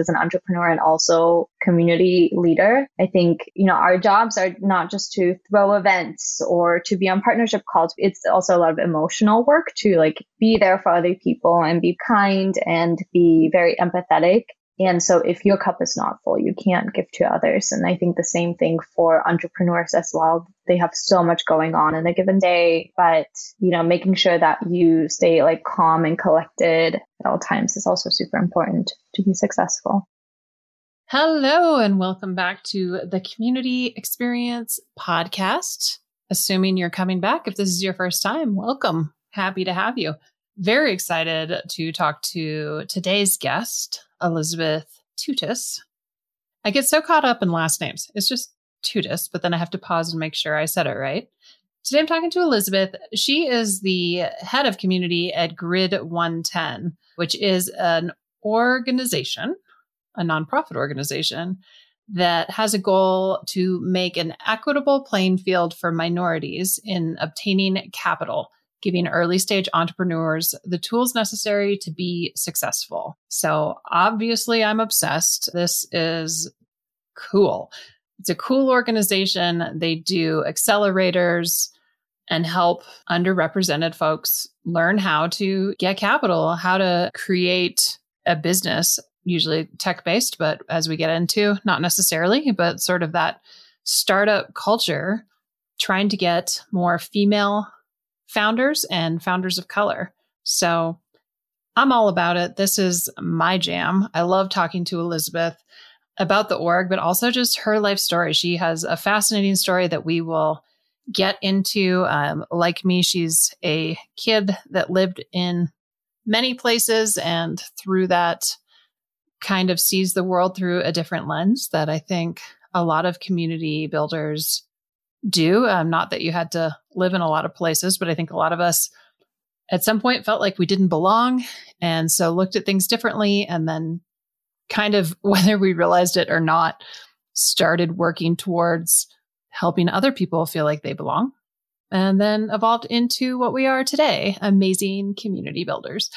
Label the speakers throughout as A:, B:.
A: as an entrepreneur and also community leader. I think, you know, our jobs are not just to throw events or to be on partnership calls. It's also a lot of emotional work to like be there for other people and be kind and be very empathetic and so if your cup is not full, you can't give to others. And I think the same thing for entrepreneurs as well. They have so much going on in a given day, but you know, making sure that you stay like calm and collected at all times is also super important to be successful.
B: Hello and welcome back to the Community Experience podcast. Assuming you're coming back, if this is your first time, welcome. Happy to have you. Very excited to talk to today's guest, Elisabeth Tuttass. I get so caught up in last names. It's just Tuttass, but then I have to pause and make sure I said it right. Today I'm talking to Elisabeth. She is the head of community at Grid 110, which is an organization, a nonprofit organization that has a goal to make an equitable playing field for minorities in obtaining capital giving early stage entrepreneurs the tools necessary to be successful. So obviously, I'm obsessed. This is cool. It's a cool organization. They do accelerators and help underrepresented folks learn how to get capital, how to create a business, usually tech based, but as we get into, not necessarily, but sort of that startup culture, trying to get more female founders and founders of color. So I'm all about it. This is my jam. I love talking to Elisabeth about the org, but also just her life story. She has a fascinating story that we will get into. Um, like me, she's a kid that lived in many places and through that kind of sees the world through a different lens that I think a lot of community builders do. Um, not that you had to live in a lot of places, but I think a lot of us at some point felt like we didn't belong. And so looked at things differently. And then, kind of, whether we realized it or not, started working towards helping other people feel like they belong. And then evolved into what we are today amazing community builders.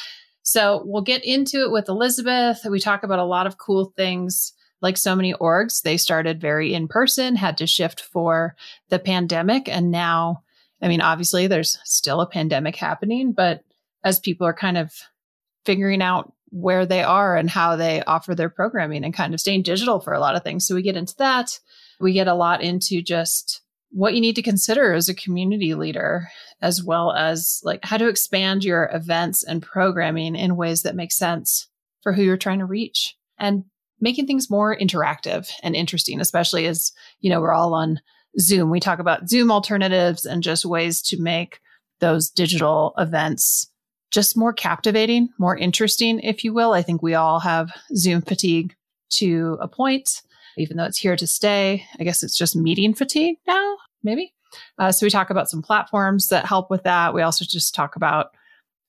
B: So we'll get into it with Elisabeth. We talk about a lot of cool things like so many orgs, they started very in person, had to shift for the pandemic. And now, I mean, obviously there's still a pandemic happening, but as people are kind of figuring out where they are and how they offer their programming and kind of staying digital for a lot of things. So we get into that. We get a lot into just what you need to consider as a community leader, as well as like how to expand your events and programming in ways that make sense for who you're trying to reach. And making things more interactive and interesting, especially as, you know, we're all on Zoom. We talk about Zoom alternatives and just ways to make those digital events just more captivating, more interesting, if you will. I think we all have Zoom fatigue to a point, even though it's here to stay. I guess it's just meeting fatigue now, maybe. Uh, so we talk about some platforms that help with that. We also just talk about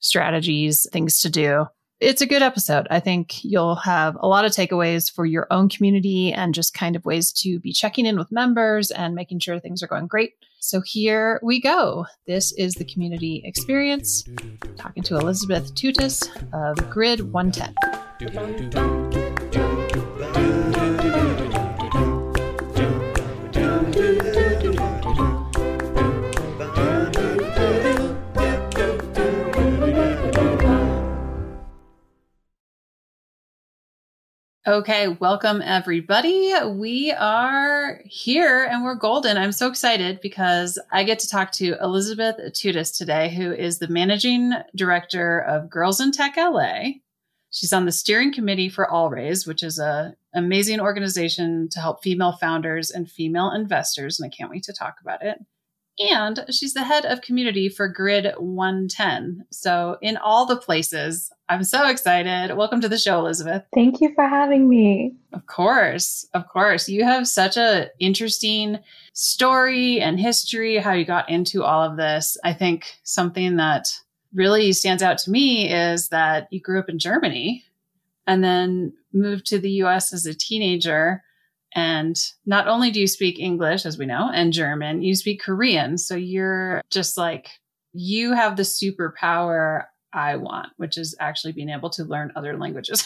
B: strategies, things to do it's a good episode. I think you'll have a lot of takeaways for your own community and just kind of ways to be checking in with members and making sure things are going great. So here we go. This is the community experience. Talking to Elisabeth Tuttass of Grid 110. Okay, welcome everybody. We are here and we're golden. I'm so excited because I get to talk to Elisabeth Tuttass today, who is the managing director of Girls in Tech LA. She's on the steering committee for All AllRaise, which is a amazing organization to help female founders and female investors, and I can't wait to talk about it. And she's the head of community for Grid 110. So, in all the places, I'm so excited. Welcome to the show, Elisabeth.
A: Thank you for having me.
B: Of course. Of course. You have such a interesting story and history how you got into all of this. I think something that really stands out to me is that you grew up in Germany and then moved to the US as a teenager and not only do you speak English, as we know, and German, you speak Korean. So you're just like, you have the superpower I want, which is actually being able to learn other languages.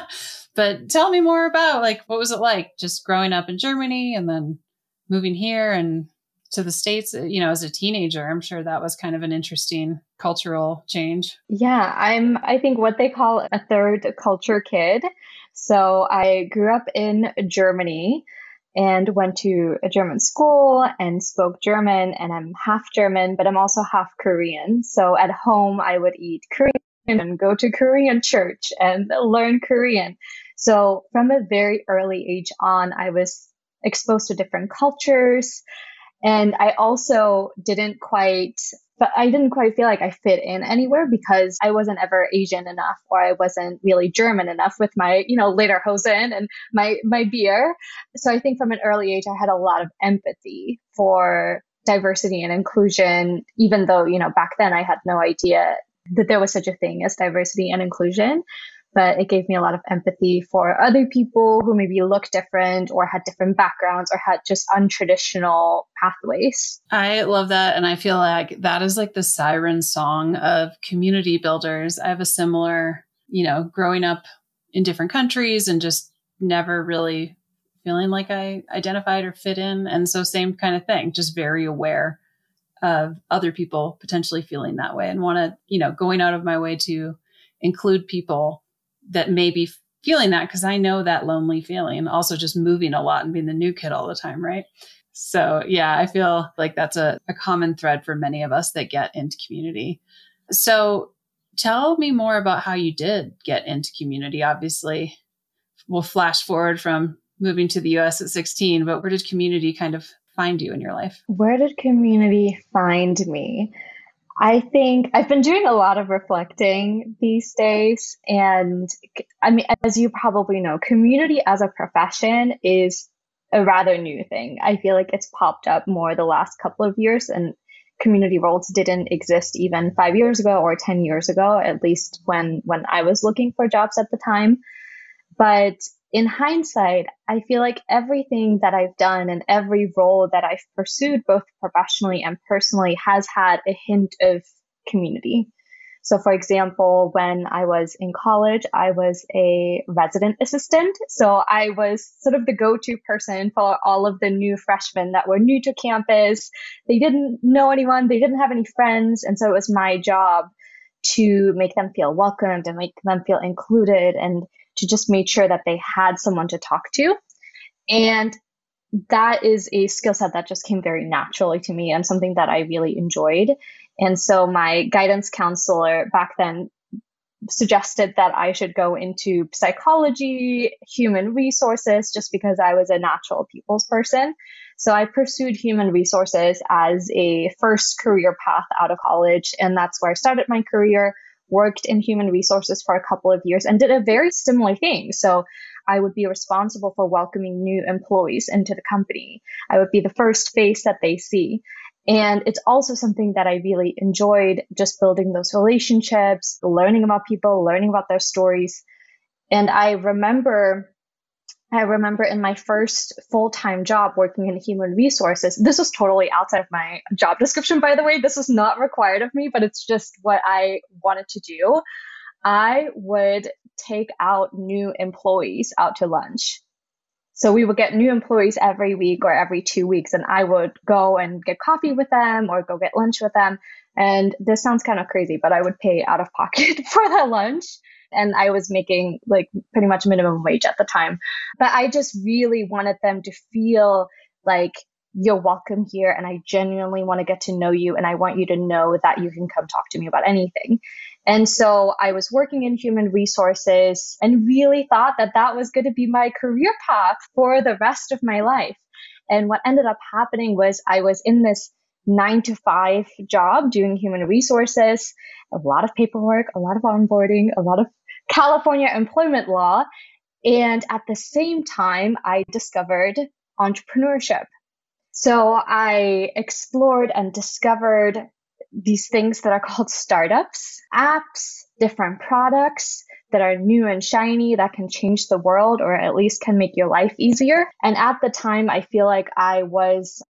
B: but tell me more about like, what was it like just growing up in Germany and then moving here and to the States, uh, you know, as a teenager? I'm sure that was kind of an interesting cultural change.
A: Yeah, I'm, I think what they call a third culture kid. So I grew up in Germany and went to a German school and spoke German and I'm half German, but I'm also half Korean. So at home, I would eat Korean and go to Korean church and learn Korean. So from a very early age on, I was exposed to different cultures. And I also didn't quite but I didn't quite feel like I fit in anywhere because I wasn't ever Asian enough or I wasn't really German enough with my, you know, lederhosen and my, my beer. So I think from an early age, I had a lot of empathy for diversity and inclusion, even though, you know, back then I had no idea that there was such a thing as diversity and inclusion but it gave me a lot of empathy for other people who maybe look different or had different backgrounds or had just untraditional pathways.
B: I love that. And I feel like that is like the siren song of community builders. I have a similar, you know, growing up in different countries and just never really feeling like I identified or fit in. And so, same kind of thing, just very aware of other people potentially feeling that way and want to, you know, going out of my way to include people that may be feeling that because I know that lonely feeling. Also, just moving a lot and being the new kid all the time, right? So, yeah, I feel like that's a, a common thread for many of us that get into community. So, tell me more about how you did get into community. Obviously, we'll flash forward from moving to the US at 16, but where did community kind of find you in your life?
A: Where did community find me? I think I've been doing a lot of reflecting these days. And I mean, as you probably know, community as a profession is a rather new thing. I feel like it's popped up more the last couple of years and community roles didn't exist even five years ago or 10 years ago, at least when, when I was looking for jobs at the time. But in hindsight, I feel like everything that I've done and every role that I've pursued, both professionally and personally, has had a hint of community. So, for example, when I was in college, I was a resident assistant. So I was sort of the go-to person for all of the new freshmen that were new to campus. They didn't know anyone. They didn't have any friends. And so it was my job to make them feel welcomed and make them feel included and to just make sure that they had someone to talk to. And that is a skill set that just came very naturally to me and something that I really enjoyed. And so my guidance counselor back then suggested that I should go into psychology, human resources, just because I was a natural people's person. So I pursued human resources as a first career path out of college. And that's where I started my career worked in human resources for a couple of years and did a very similar thing. So I would be responsible for welcoming new employees into the company. I would be the first face that they see. And it's also something that I really enjoyed just building those relationships, learning about people, learning about their stories. And I remember I remember in my first full time job working in human resources, this was totally outside of my job description, by the way. This was not required of me, but it's just what I wanted to do. I would take out new employees out to lunch. So we would get new employees every week or every two weeks, and I would go and get coffee with them or go get lunch with them. And this sounds kind of crazy, but I would pay out of pocket for that lunch and I was making like pretty much minimum wage at the time. But I just really wanted them to feel like you're welcome here and I genuinely want to get to know you and I want you to know that you can come talk to me about anything. And so I was working in human resources and really thought that that was going to be my career path for the rest of my life. And what ended up happening was I was in this nine to five job doing human resources, a lot of paperwork, a lot of onboarding, a lot of California employment law. And at the same time, I discovered entrepreneurship. So I explored and discovered these things that are called startups, apps, different products that are new and shiny that can change the world or at least can make your life easier. And at the time, I feel like I was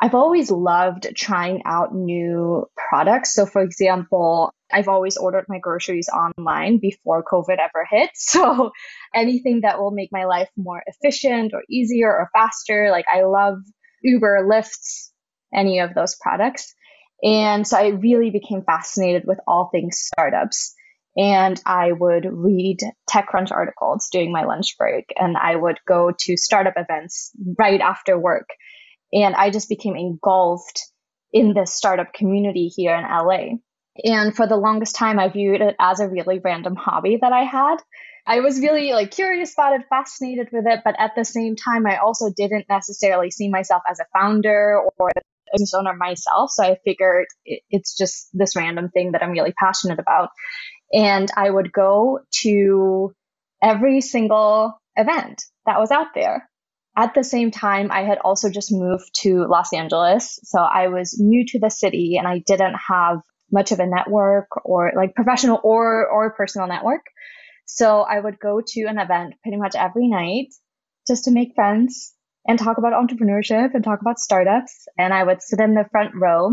A: I've always loved trying out new products. So, for example, I've always ordered my groceries online before COVID ever hit. So, anything that will make my life more efficient or easier or faster, like I love Uber, Lyft, any of those products. And so I really became fascinated with all things startups. And I would read TechCrunch articles during my lunch break, and I would go to startup events right after work. And I just became engulfed in this startup community here in LA. And for the longest time, I viewed it as a really random hobby that I had. I was really like curious about it, fascinated with it, but at the same time, I also didn't necessarily see myself as a founder or a business owner myself. So I figured it's just this random thing that I'm really passionate about. And I would go to every single event that was out there. At the same time, I had also just moved to Los Angeles. So I was new to the city and I didn't have much of a network or like professional or, or personal network. So I would go to an event pretty much every night just to make friends and talk about entrepreneurship and talk about startups. And I would sit in the front row.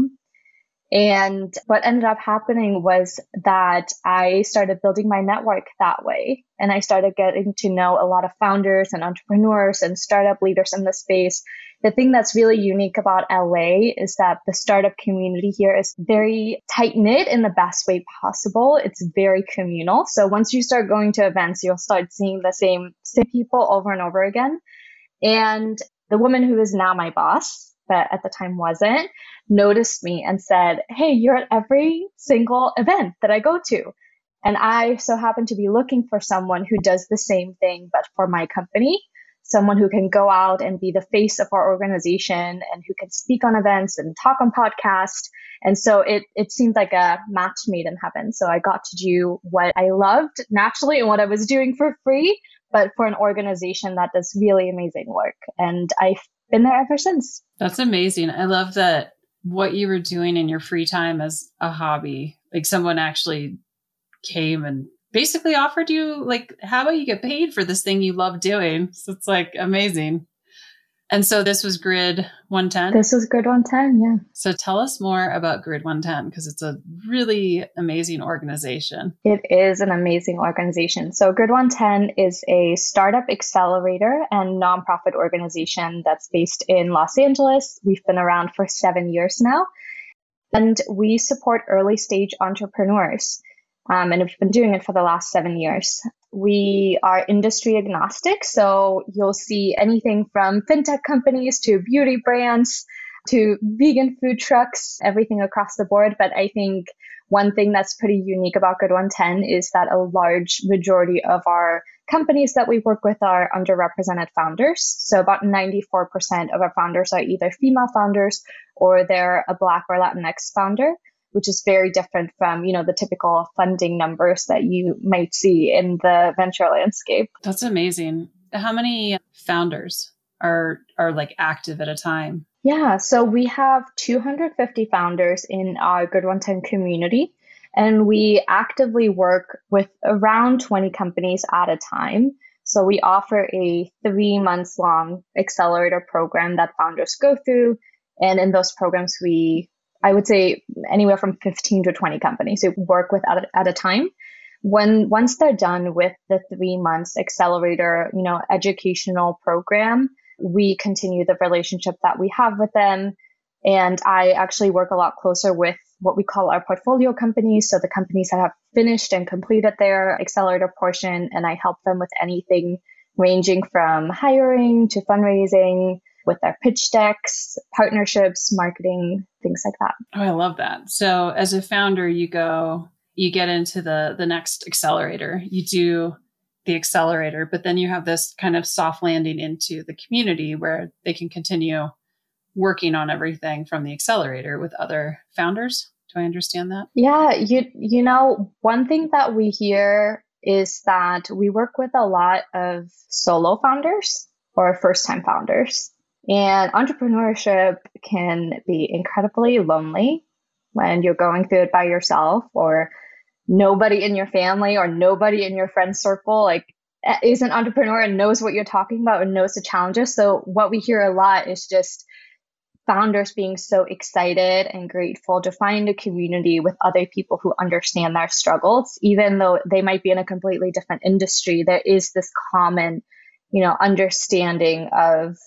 A: And what ended up happening was that I started building my network that way. And I started getting to know a lot of founders and entrepreneurs and startup leaders in the space the thing that's really unique about LA is that the startup community here is very tight knit in the best way possible. It's very communal. So once you start going to events, you'll start seeing the same, same people over and over again. And the woman who is now my boss, but at the time wasn't, noticed me and said, Hey, you're at every single event that I go to. And I so happen to be looking for someone who does the same thing, but for my company someone who can go out and be the face of our organization and who can speak on events and talk on podcasts. And so it, it seemed like a match made in heaven. So I got to do what I loved naturally and what I was doing for free, but for an organization that does really amazing work. And I've been there ever since.
B: That's amazing. I love that what you were doing in your free time as a hobby, like someone actually came and basically offered you like how about you get paid for this thing you love doing? So it's like amazing. And so this was grid 110
A: this was grid 110 yeah.
B: So tell us more about grid 110 because it's a really amazing organization.
A: It is an amazing organization. So grid 110 is a startup accelerator and nonprofit organization that's based in los angeles. We've been around for seven years now. And we support early stage entrepreneurs um, and we've been doing it for the last seven years. We are industry agnostic, so you'll see anything from fintech companies to beauty brands to vegan food trucks, everything across the board. But I think one thing that's pretty unique about Grid 110 is that a large majority of our companies that we work with are underrepresented founders. So about 94% of our founders are either female founders or they're a Black or Latinx founder which is very different from, you know, the typical funding numbers that you might see in the venture landscape.
B: That's amazing. How many founders are are like active at a time?
A: Yeah, so we have 250 founders in our Grid 110 community, and we actively work with around 20 companies at a time. So we offer a three months long accelerator program that founders go through. And in those programs, we I would say anywhere from 15 to 20 companies who work with at, at a time. When once they're done with the three months accelerator, you know, educational program, we continue the relationship that we have with them. And I actually work a lot closer with what we call our portfolio companies. So the companies that have finished and completed their accelerator portion, and I help them with anything ranging from hiring to fundraising with their pitch decks, partnerships, marketing, things like that.
B: Oh, I love that. So as a founder, you go, you get into the the next accelerator. You do the accelerator, but then you have this kind of soft landing into the community where they can continue working on everything from the accelerator with other founders. Do I understand that?
A: Yeah, you you know, one thing that we hear is that we work with a lot of solo founders or first time founders. And entrepreneurship can be incredibly lonely when you're going through it by yourself or nobody in your family or nobody in your friend circle like is an entrepreneur and knows what you're talking about and knows the challenges. So what we hear a lot is just founders being so excited and grateful to find a community with other people who understand their struggles even though they might be in a completely different industry there is this common you know understanding of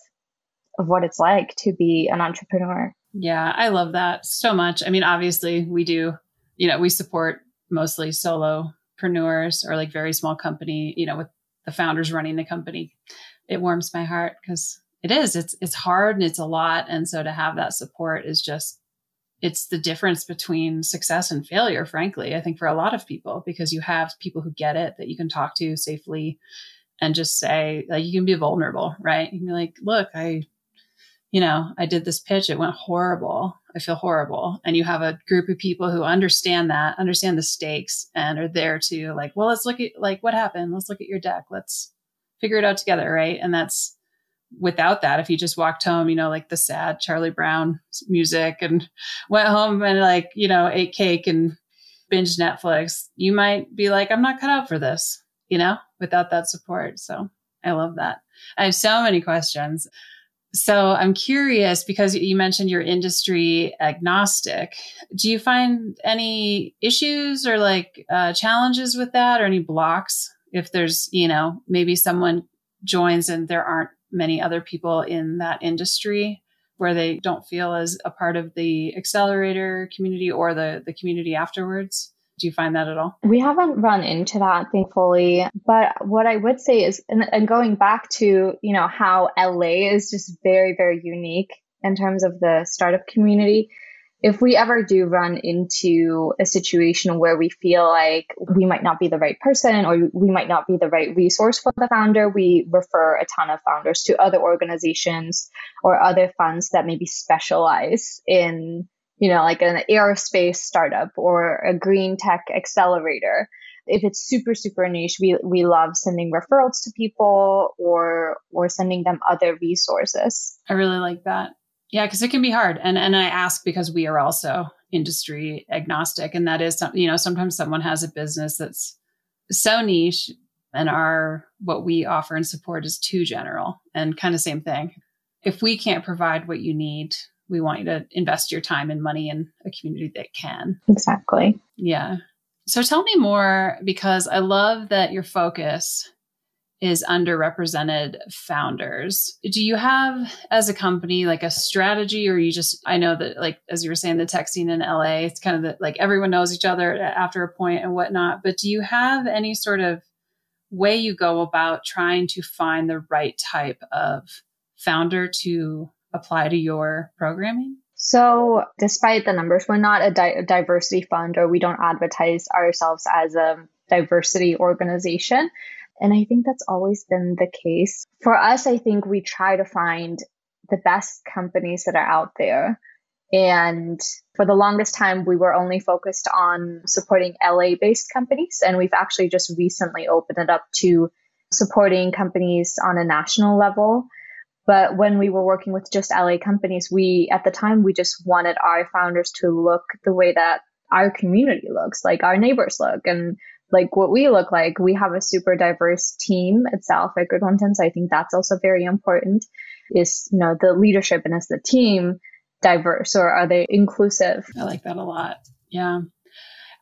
A: of what it's like to be an entrepreneur.
B: Yeah i love that so much. I mean obviously we do you know we support mostly solopreneurs or like very small company you know with the founders running the company. It warms my heart because it is. It's it's hard and it's a lot and so to have that support is just it's the difference between success and failure frankly i think for a lot of people because you have people who get it that you can talk to safely and just say like you can be vulnerable right? You can be like look i you know i did this pitch it went horrible i feel horrible and you have a group of people who understand that understand the stakes and are there to like well let's look at like what happened let's look at your deck let's figure it out together right and that's without that, if you just walked home, you know, like the sad Charlie Brown music and went home and like, you know, ate cake and binge Netflix, you might be like, I'm not cut out for this, you know, without that support. So I love that. I have so many questions. So I'm curious because you mentioned you're industry agnostic. Do you find any issues or like uh, challenges with that or any blocks? If there's, you know, maybe someone joins and there aren't many other people in that industry where they don't feel as a part of the accelerator community or the, the community afterwards? Do you find that at all?
A: We haven't run into that, thankfully. But what I would say is, and, and going back to, you know, how LA is just very, very unique in terms of the startup community if we ever do run into a situation where we feel like we might not be the right person or we might not be the right resource for the founder, we refer a ton of founders to other organizations or other funds that maybe specialize in, you know, like an aerospace startup or a green tech accelerator. If it's super, super niche, we, we love sending referrals to people or or sending them other resources.
B: I really like that. Yeah, because it can be hard. And and I ask because we are also industry agnostic. And that is something, you know, sometimes someone has a business that's so niche and our what we offer and support is too general and kind of same thing. If we can't provide what you need, we want you to invest your time and money in a community that can.
A: Exactly.
B: Yeah. So tell me more because I love that your focus is underrepresented founders. Do you have as a company like a strategy or you just I know that like as you were saying the tech scene in LA it's kind of the, like everyone knows each other after a point and whatnot, but do you have any sort of way you go about trying to find the right type of founder to apply to your programming?
A: So, despite the numbers, we're not a, di- diversity fund or we don't advertise ourselves as a diversity organization. And I think that's always been the case. For us, I think we try to find the best companies that are out there. And for the longest time, we were only focused on supporting LA based companies. And we've actually just recently opened it up to supporting companies on a national level. But when we were working with just LA companies, we, at the time, we just wanted our founders to look the way that our community looks, like our neighbors look. And like what we look like. We have a super diverse team itself at Grid 110 So I think that's also very important. Is you know the leadership and is the team diverse or are they inclusive?
B: I like that a lot. Yeah.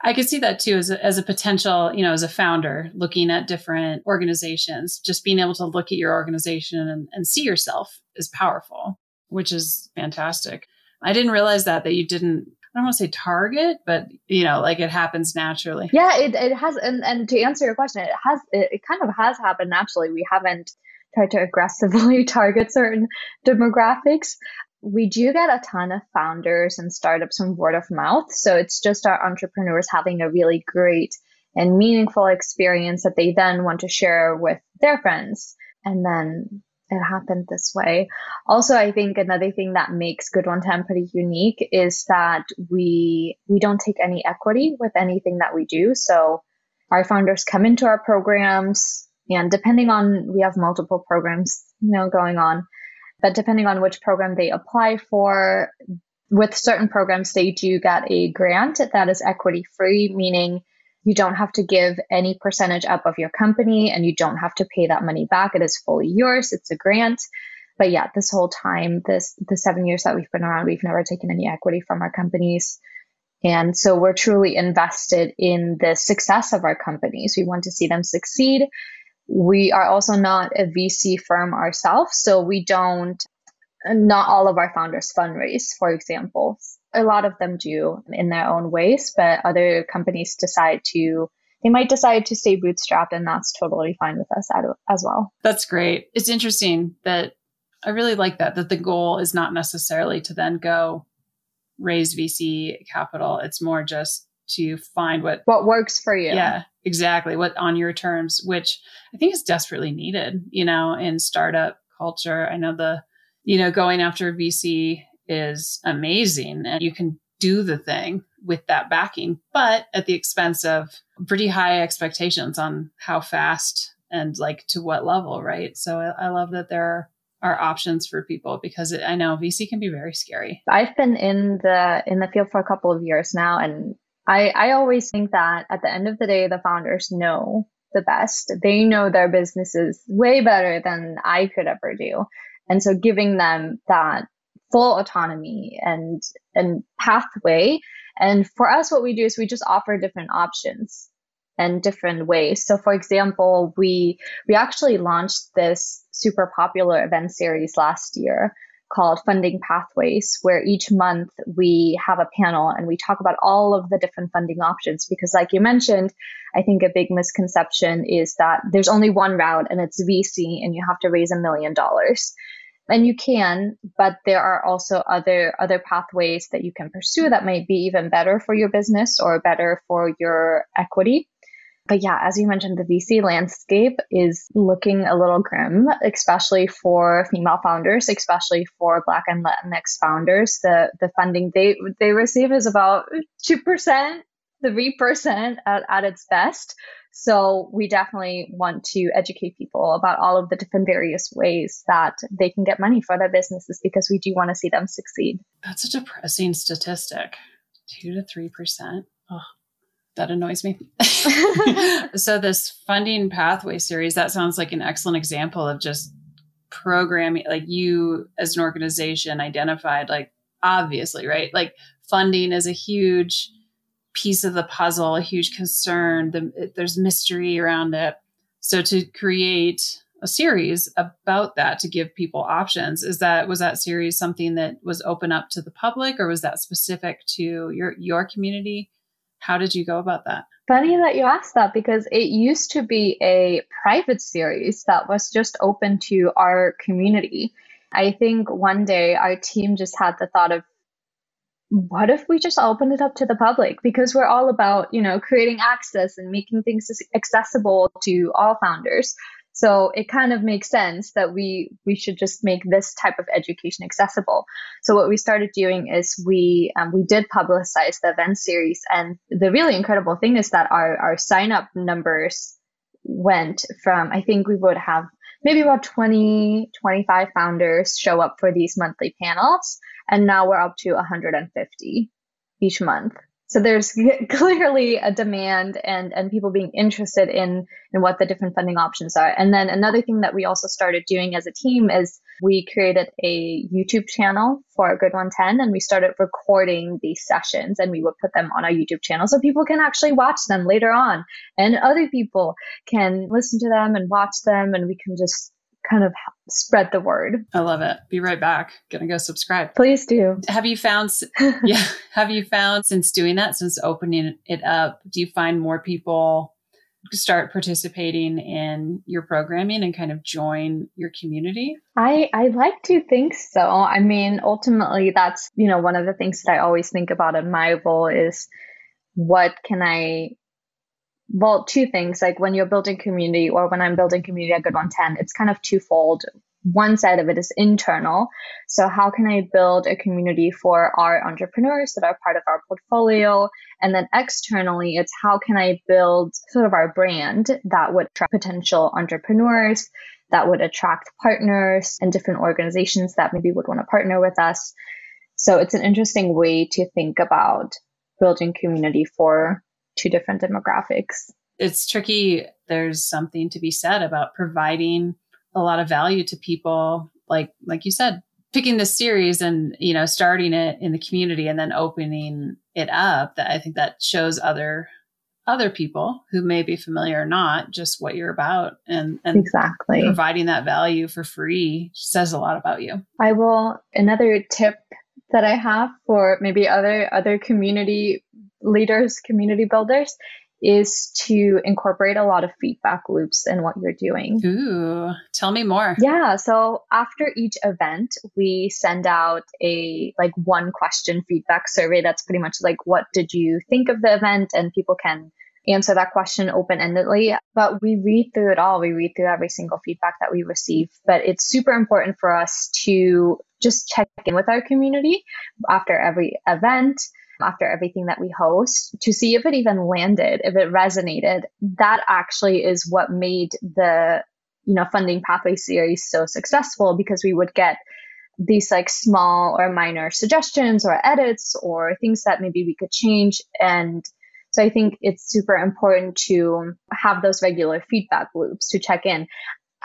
B: I could see that too as a, as a potential, you know, as a founder looking at different organizations, just being able to look at your organization and, and see yourself is powerful, which is fantastic. I didn't realize that, that you didn't I don't want to say target, but you know, like it happens naturally.
A: Yeah, it, it has. And, and to answer your question, it has, it, it kind of has happened naturally. We haven't tried to aggressively target certain demographics. We do get a ton of founders and startups from word of mouth. So it's just our entrepreneurs having a really great and meaningful experience that they then want to share with their friends. And then it happened this way. Also, I think another thing that makes Grid 110 pretty unique is that we we don't take any equity with anything that we do. So our founders come into our programs and depending on we have multiple programs, you know, going on, but depending on which program they apply for, with certain programs they do get a grant that is equity free, meaning you don't have to give any percentage up of your company and you don't have to pay that money back. It is fully yours. It's a grant. But yeah, this whole time, this the seven years that we've been around, we've never taken any equity from our companies. And so we're truly invested in the success of our companies. We want to see them succeed. We are also not a VC firm ourselves, so we don't not all of our founders fundraise, for example a lot of them do in their own ways, but other companies decide to they might decide to stay bootstrapped and that's totally fine with us as well.
B: That's great. It's interesting that I really like that that the goal is not necessarily to then go raise VC capital. It's more just to find what
A: what works for you.
B: Yeah, exactly. What on your terms, which I think is desperately needed, you know, in startup culture. I know the you know, going after VC is amazing and you can do the thing with that backing, but at the expense of pretty high expectations on how fast and like to what level, right? So I, I love that there are options for people because it, I know VC can be very scary.
A: I've been in the in the field for a couple of years now, and I I always think that at the end of the day, the founders know the best. They know their businesses way better than I could ever do, and so giving them that full autonomy and and pathway. And for us, what we do is we just offer different options and different ways. So for example, we we actually launched this super popular event series last year called Funding Pathways, where each month we have a panel and we talk about all of the different funding options. Because, like you mentioned, I think a big misconception is that there's only one route and it's VC and you have to raise a million dollars and you can but there are also other other pathways that you can pursue that might be even better for your business or better for your equity but yeah as you mentioned the vc landscape is looking a little grim especially for female founders especially for black and latinx founders the the funding they they receive is about 2% 3% at, at its best so we definitely want to educate people about all of the different various ways that they can get money for their businesses because we do want to see them succeed.
B: That's a depressing statistic. Two to three percent. That annoys me. so this funding pathway series, that sounds like an excellent example of just programming like you as an organization identified like obviously, right? Like funding is a huge piece of the puzzle, a huge concern. The, there's mystery around it. So to create a series about that to give people options is that was that series something that was open up to the public or was that specific to your your community how did you go about that?
A: Funny that you asked that because it used to be a private series that was just open to our community. I think one day our team just had the thought of what if we just opened it up to the public? Because we're all about you know creating access and making things accessible to all founders so it kind of makes sense that we we should just make this type of education accessible. So what we started doing is we um, we did publicize the event series and the really incredible thing is that our our sign up numbers went from i think we would have maybe about 20 25 founders show up for these monthly panels and now we're up to 150 each month so there's clearly a demand and and people being interested in in what the different funding options are. And then another thing that we also started doing as a team is we created a youtube channel for Grid 110 and we started recording these sessions and we would put them on our youtube channel so people can actually watch them later on. And other people can listen to them and watch them and we can just kind of spread the word.
B: I love it. Be right back. Gonna go subscribe.
A: Please do.
B: Have you found yeah, have you found since doing that, since opening it up, do you find more people start participating in your programming and kind of join your community?
A: I I like to think so. I mean, ultimately that's, you know, one of the things that I always think about in my role is what can I well, two things. Like when you're building community or when I'm building community at Grid 110, it's kind of twofold. one side of it is internal. So how can I build a community for our entrepreneurs that are part of our portfolio? And then externally, it's how can I build sort of our brand that would attract potential entrepreneurs, that would attract partners and different organizations that maybe would want to partner with us. So it's an interesting way to think about building community for two different demographics.
B: It's tricky. There's something to be said about providing a lot of value to people like like you said picking this series and you know starting it in the community and then opening it up that i think that shows other other people who may be familiar or not just what you're about and, and
A: exactly
B: providing that value for free says a lot about you
A: i will another tip that i have for maybe other other community leaders community builders is to incorporate a lot of feedback loops in what you're doing.
B: Ooh, tell me more.
A: Yeah, so after each event, we send out a like one question feedback survey that's pretty much like what did you think of the event and people can answer that question open-endedly, but we read through it all. We read through every single feedback that we receive, but it's super important for us to just check in with our community after every event after everything that we host to see if it even landed, if it resonated. That actually is what made the, you know, funding pathway series so successful because we would get these like small or minor suggestions or edits or things that maybe we could change. And so I think it's super important to have those regular feedback loops to check in.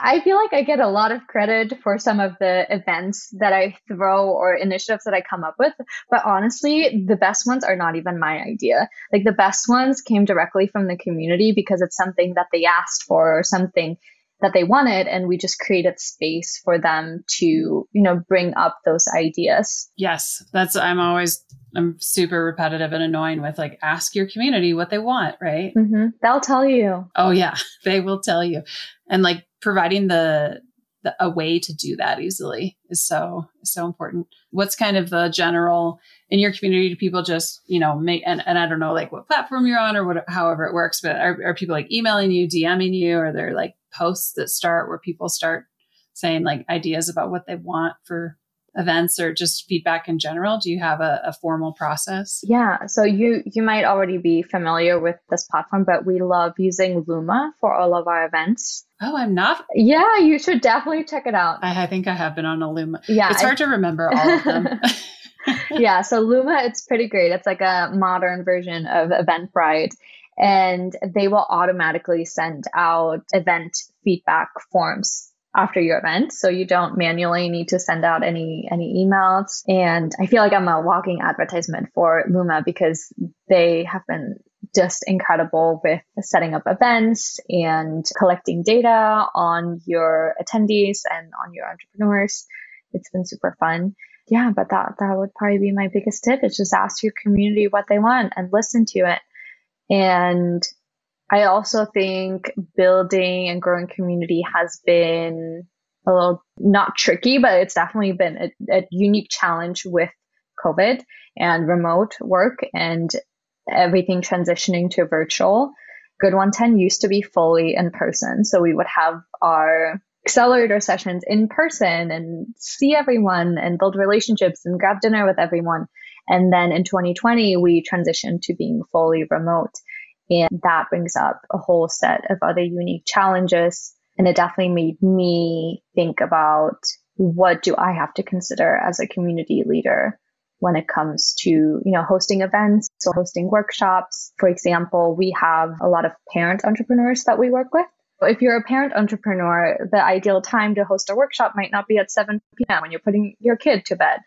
A: I feel like I get a lot of credit for some of the events that I throw or initiatives that I come up with. But honestly, the best ones are not even my idea. Like the best ones came directly from the community because it's something that they asked for or something that they wanted. And we just created space for them to, you know, bring up those ideas.
B: Yes. That's, I'm always I'm super repetitive and annoying with like ask your community what they want, right?
A: Mm-hmm. They'll tell you.
B: Oh yeah, they will tell you, and like providing the, the a way to do that easily is so so important. What's kind of the general in your community? Do people just you know make and, and I don't know like what platform you're on or what however it works, but are, are people like emailing you, DMing you, or they're like posts that start where people start saying like ideas about what they want for events or just feedback in general? Do you have a, a, formal process?
A: Yeah. So you you might already be familiar with this platform, but we love using Luma for all of our events.
B: Oh, I'm not.
A: Yeah, you should definitely check it out.
B: I, I think I have been on a Luma.
A: Yeah,
B: it's hard to remember all of them.
A: yeah, so Luma, it's pretty great. It's like a modern version of Eventbrite and they will automatically send out event feedback forms after your event. So you don't manually need to send out any any emails. And i feel like i'm a walking advertisement for luma because they have been just incredible with setting up events and collecting data on your attendees and on your entrepreneurs. It's been super fun. Yeah but that that would probably be my biggest tip. Is just ask your community what they want and listen to it. And I also think building and growing community has been a little not tricky, but it's definitely been a, a unique challenge with COVID and remote work and everything transitioning to virtual. Grid 110 used to be fully in person. So we would have our accelerator sessions in person and see everyone and build relationships and grab dinner with everyone. And then in 2020, we transitioned to being fully remote. And that brings up a whole set of other unique challenges. And it definitely made me think about what do I have to consider as a community leader when it comes to, you know, hosting events or hosting workshops. For example, we have a lot of parent entrepreneurs that we work with. If you're a parent entrepreneur, the ideal time to host a workshop might not be at 7 p.m. when you're putting your kid to bed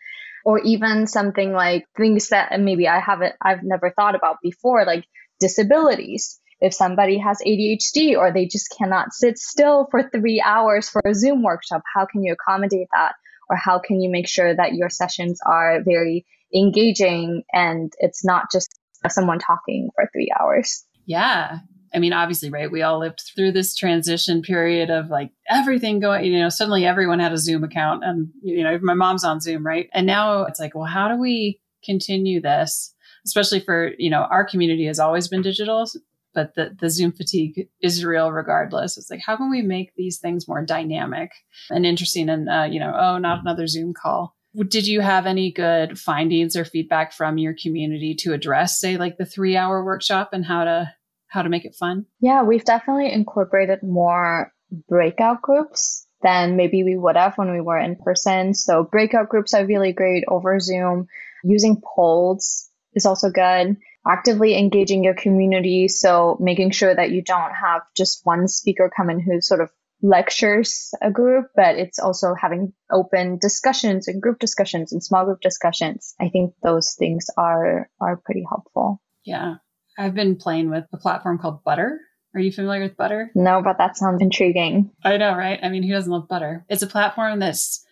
A: or even something like things that maybe I haven't I've never thought about before like disabilities. If somebody has ADHD or they just cannot sit still for three hours for a Zoom workshop, how can you accommodate that? Or how can you make sure that your sessions are very engaging and it's not just someone talking for three hours?
B: Yeah. I mean, obviously, right? We all lived through this transition period of like everything going, you know, suddenly everyone had a Zoom account and, you know, my mom's on Zoom, right? And now it's like, well, how do we continue this? Especially for, you know, our community has always been digital but the, the Zoom fatigue is real regardless. It's like, how can we make these things more dynamic and interesting? And, uh, you know, oh, not another Zoom call. Did you have any good findings or feedback from your community to address, say, like the three hour workshop and how to how to make it fun?
A: Yeah, we've definitely incorporated more breakout groups than maybe we would have when we were in person. So breakout groups are really great over Zoom. Using polls is also good. Actively engaging your community. So making sure that you don't have just one speaker come in who sort of lectures a group, but it's also having open discussions and group discussions and small group discussions. I think those things are are pretty helpful.
B: Yeah. I've been playing with a platform called Butter. Are you familiar with Butter?
A: No, but that sounds intriguing.
B: I know, right? I mean, who doesn't love Butter? It's a platform that's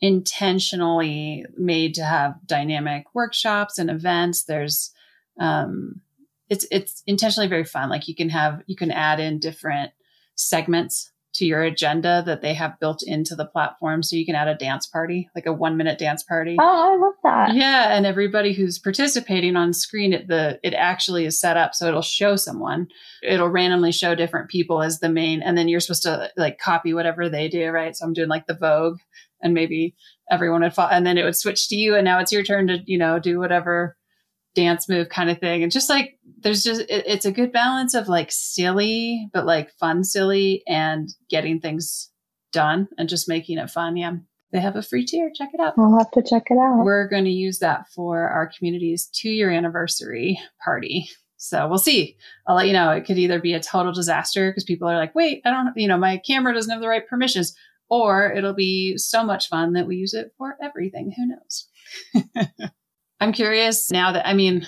B: intentionally made to have dynamic workshops and events. There's um it's it's intentionally very fun. Like you can have you can add in different segments to your agenda that they have built into the platform. So you can add a dance party, like a one minute dance party.
A: Oh, I love that.
B: Yeah. And everybody who's participating on screen, it, the, it actually is set up. So it'll show someone, it'll randomly show different people as the main, and then you're supposed to like copy whatever they do. Right. So I'm doing like the Vogue and maybe everyone would fall and then it would switch to you. And now it's your turn to, you know, do whatever dance move kind of thing. And just like, there's just, it, it's a good balance of like silly, but like fun, silly and getting things done and just making it fun. Yeah. They have a free tier. Check it out.
A: I'll have to check it out.
B: We're going to use that for our community's two year anniversary party. So we'll see. I'll let you know. It could either be a total disaster because people are like, wait, I don't, you know, my camera doesn't have the right permissions, or it'll be so much fun that we use it for everything. Who knows? I'm curious now that, I mean,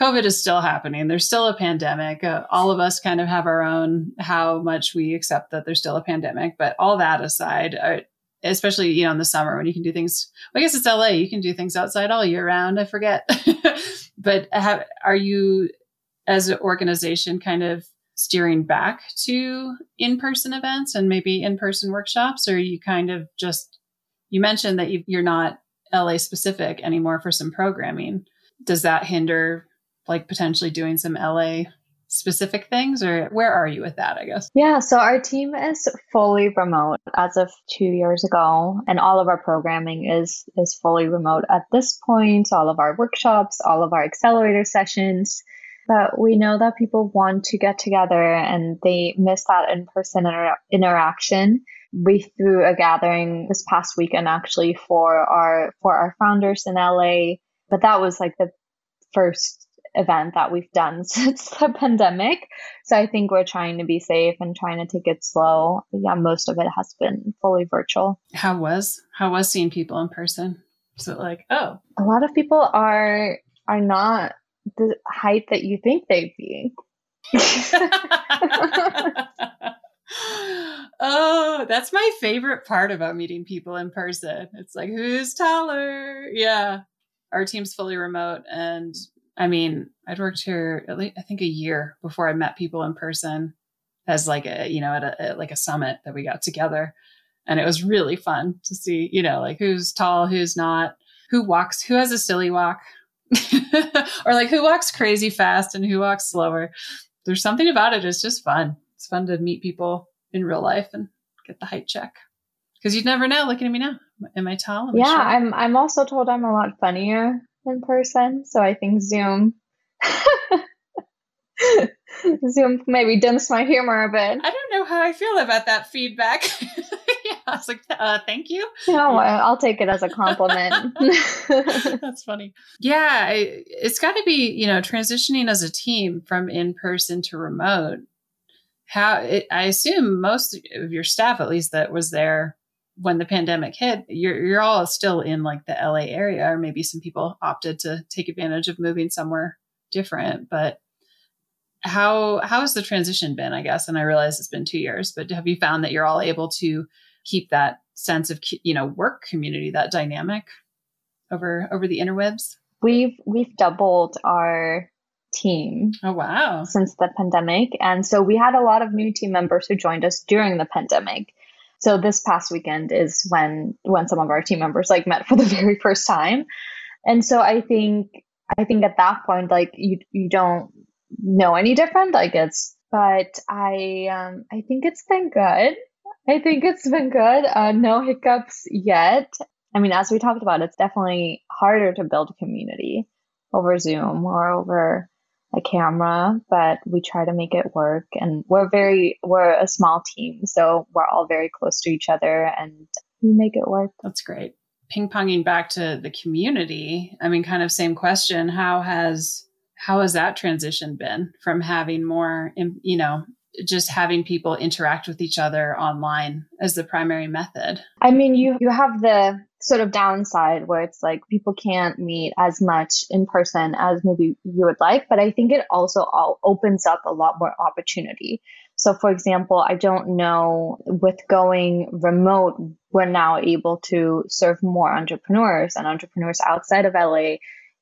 B: COVID is still happening. There's still a pandemic. Uh, all of us kind of have our own how much we accept that there's still a pandemic. But all that aside, uh, especially you know in the summer when you can do things. Well, I guess it's LA. You can do things outside all year round. I forget. but have, are you, as an organization, kind of steering back to in-person events and maybe in-person workshops, or you kind of just you mentioned that you, you're not LA specific anymore for some programming. Does that hinder like potentially doing some LA specific things or where are you with that, I guess?
A: Yeah, so our team is fully remote as of 2 years ago and all of our programming is is fully remote at this point, all of our workshops, all of our accelerator sessions. But we know that people want to get together and they miss that in-person inter- interaction we threw a gathering this past weekend actually for our for our founders in LA, but that was like the first event that we've done since the pandemic. So I think we're trying to be safe and trying to take it slow. But yeah, most of it has been fully virtual.
B: How was how was seeing people in person? It like, oh,
A: a lot of people are are not the height that you think they'd be.
B: oh, that's my favorite part about meeting people in person. It's like, who's taller? Yeah. Our team's fully remote. And I mean, I'd worked here at least, I think, a year before I met people in person as like a, you know, at a, at like a summit that we got together. And it was really fun to see, you know, like who's tall, who's not, who walks, who has a silly walk, or like who walks crazy fast and who walks slower. There's something about it. It's just fun it's fun to meet people in real life and get the height check. Because you'd never know. Looking at me now, am I tall? Am
A: yeah, I I'm. I'm also told I'm a lot funnier in person, so I think Zoom. Zoom maybe dimms my humor a bit.
B: I don't know how I feel about that feedback. I was like, uh, thank you.
A: No. I'll take it as a compliment.
B: That's funny. Yeah, it's got to be, you know, transitioning as a team from in person to remote how it, I assume most of your staff, at least that was there when the pandemic hit, you're you're all still in like the LA area, or maybe some people opted to take advantage of moving somewhere different. But how how has the transition been? I guess, and I realize it's been two years, but have you found that you're all able to keep that sense of you know work community, that dynamic over over the interwebs?
A: We've we've doubled our team.
B: Oh, wow.
A: Since the pandemic. And so we had a lot of new team members who joined us during the pandemic. So this past weekend is when when some of our team members like met for the very first time. And so I think I think at that point like you you don't know any different like it's but I um, I think it's been good. I think it's been good. Uh, no hiccups yet. I mean, as we talked about, it's definitely harder to build a community over Zoom or over a camera, but we try to make it work. And we're very, we're a small team, so we're all very close to each other and we make it work.
B: That's great. Ping ponging back to the community, I mean, kind of same question. How has, how has that transition been from having more, you know, just having people interact with each other online as the primary method?
A: I mean, you you have the sort of downside where it's like people can't meet as much in person as maybe you would like, but I think it also all opens up a lot more opportunity. So, for example, I don't know with going remote, we're now able to serve more entrepreneurs and entrepreneurs outside of LA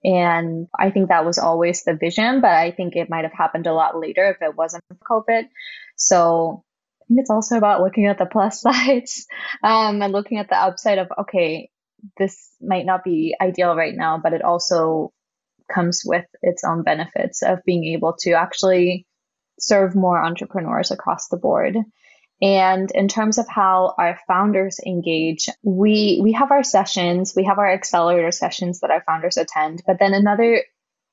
A: and I think that was always the vision, but I think it might have happened a lot later if it wasn't for COVID. So I think it's also about looking at the plus sides um, and looking at the upside of, okay, this might not be ideal right now, but it also comes with its own benefits of being able to actually serve more entrepreneurs across the board. And in terms of how our founders engage, we, we have our sessions, we have our accelerator sessions that our founders attend. But then another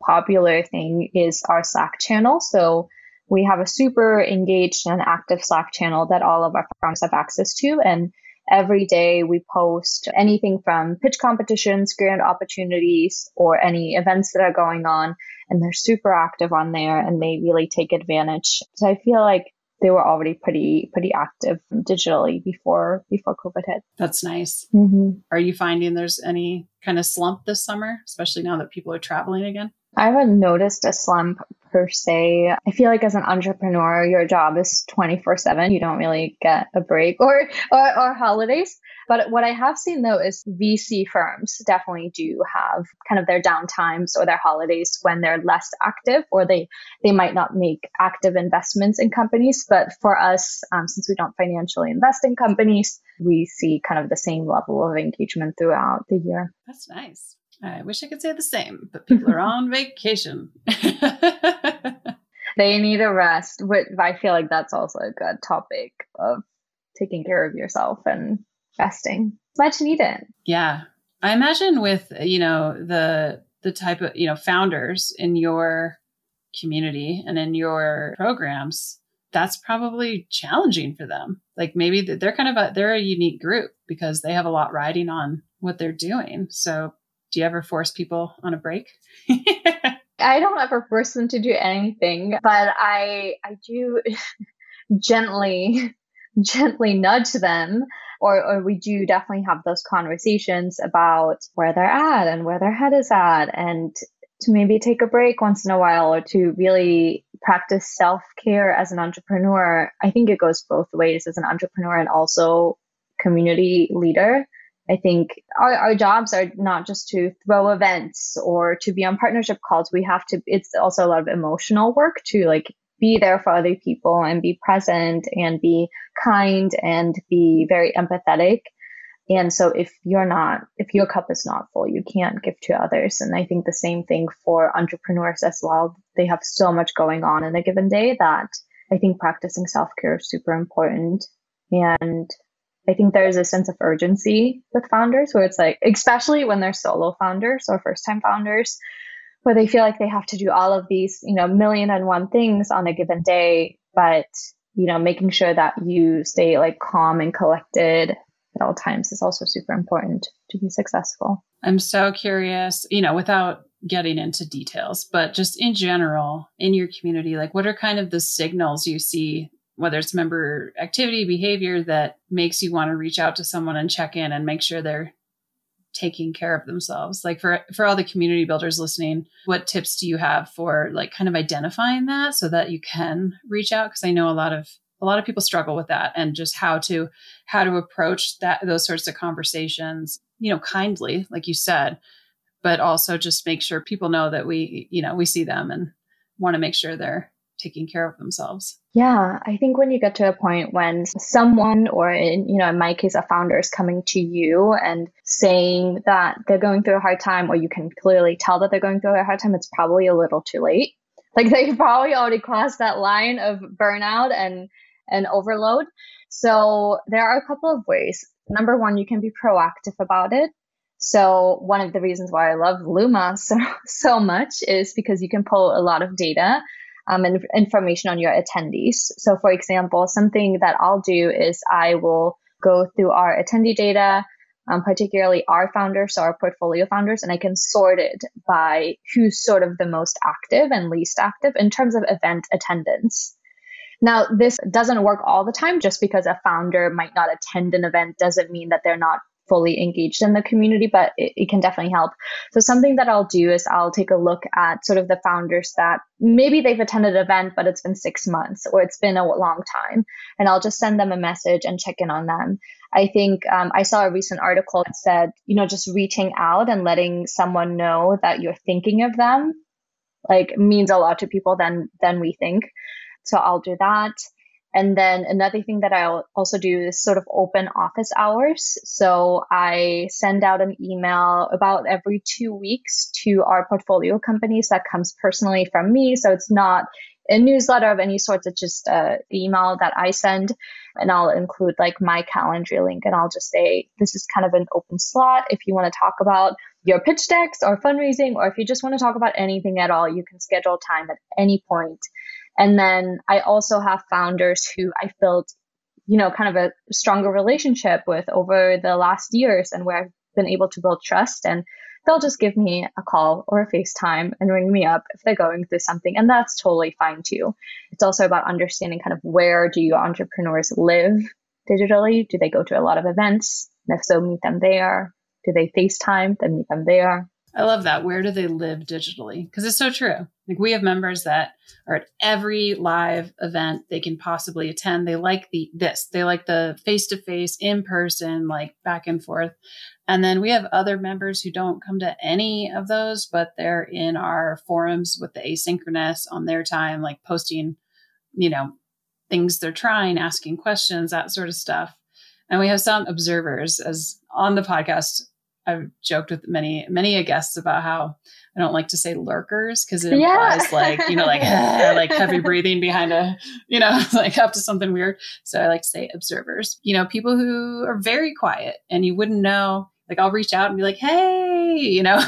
A: popular thing is our Slack channel. So we have a super engaged and active Slack channel that all of our founders have access to. And every day we post anything from pitch competitions, grant opportunities, or any events that are going on. And they're super active on there and they really take advantage. So I feel like they were already pretty pretty active digitally before before COVID hit.
B: That's nice. Mm-hmm. Are you finding there's any kind of slump this summer, especially now that people are traveling again?
A: I haven't noticed a slump per se. I feel like as an entrepreneur, your job is 24 7. You don't really get a break or, or, or, holidays. But what I have seen though is VC firms definitely do have kind of their downtimes or their holidays when they're less active or they, they might not make active investments in companies. But for us, um, since we don't financially invest in companies, we see kind of the same level of engagement throughout the year.
B: That's nice. I wish I could say the same, but people are on vacation.
A: they need a rest. But I feel like that's also a good topic of taking care of yourself and resting. Much needed.
B: Yeah. I imagine with, you know, the the type of, you know, founders in your community and in your programs, that's probably challenging for them. Like maybe they're kind of a they're a unique group because they have a lot riding on what they're doing. So do you ever force people on a break?
A: I don't ever force them to do anything, but I I do gently gently nudge them or, or we do definitely have those conversations about where they're at and where their head is at and to maybe take a break once in a while or to really practice self-care as an entrepreneur. I think it goes both ways as an entrepreneur and also community leader I think our, our jobs are not just to throw events or to be on partnership calls. We have to, it's also a lot of emotional work to like be there for other people and be present and be kind and be very empathetic. And so if you're not, if your cup is not full, you can't give to others. And I think the same thing for entrepreneurs as well. They have so much going on in a given day that I think practicing self care is super important. And I think there's a sense of urgency with founders where it's like, especially when they're solo founders or first time founders, where they feel like they have to do all of these, you know, million and one things on a given day, but, you know, making sure that you stay like calm and collected at all times is also super important to be successful.
B: I'm so curious, you know, without getting into details, but just in general in your community, like what are kind of the signals you see whether it's member activity, behavior that makes you want to reach out to someone and check in and make sure they're taking care of themselves. Like for for all the community builders listening, what tips do you have for like kind of identifying that so that you can reach out because I know a lot of a lot of people struggle with that and just how to how to approach that those sorts of conversations, you know, kindly like you said, but also just make sure people know that we, you know, we see them and want to make sure they're taking care of themselves.
A: Yeah, I think when you get to a point when someone, or in, you know, in my case, a founder is coming to you and saying that they're going through a hard time, or you can clearly tell that they're going through a hard time, it's probably a little too late. Like they've probably already crossed that line of burnout and and overload. So there are a couple of ways. Number one, you can be proactive about it. So one of the reasons why I love Luma so so much is because you can pull a lot of data um, and information on your attendees. So for example, something that I'll do is I will go through our attendee data, um, particularly our founders, so our portfolio founders, and I can sort it by who's sort of the most active and least active in terms of event attendance. Now, this doesn't work all the time. Just because a founder might not attend an event doesn't mean that they're not fully engaged in the community, but it, it, can definitely help. So something that I'll do is I'll take a look at sort of the founders that maybe they've attended an event, but it's been six months or it's been a long time. And I'll just send them a message and check in on them. I think um, I saw a recent article that said, you know, just reaching out and letting someone know that you're thinking of them, like means a lot to people than than we think. So I'll do that. And then another thing that I'll also do is sort of open office hours. So I send out an email about every two weeks to our portfolio companies that comes personally from me. So it's not a newsletter of any sort. It's just an email that I send and I'll include like my calendar link and I'll just say, this is kind of an open slot. If you want to talk about your pitch decks or fundraising, or if you just want to talk about anything at all, you can schedule time at any point. And then I also have founders who I built, you know, kind of a stronger relationship with over the last years and where I've been able to build trust and they'll just give me a call or a FaceTime and ring me up if they're going through something. And that's totally fine too. It's also about understanding kind of where do you entrepreneurs live digitally? Do they go to a lot of events? And if so, meet them there. Do they FaceTime? Then meet them there.
B: I love that. Where do they live digitally? Because it's so true. Like we have members that are at every live event they can possibly attend. They like the this. They like the face to face, in person, like back and forth. And then we have other members who don't come to any of those, but they're in our forums with the asynchronous on their time, like posting, you know, things they're trying, asking questions, that sort of stuff. And we have some observers as on the podcast I've joked with many many a guests about how I don't like to say lurkers because it implies yeah. like you know like like heavy breathing behind a you know like up to something weird. So I like to say observers. You know, people who are very quiet and you wouldn't know. Like I'll reach out and be like, hey, you know.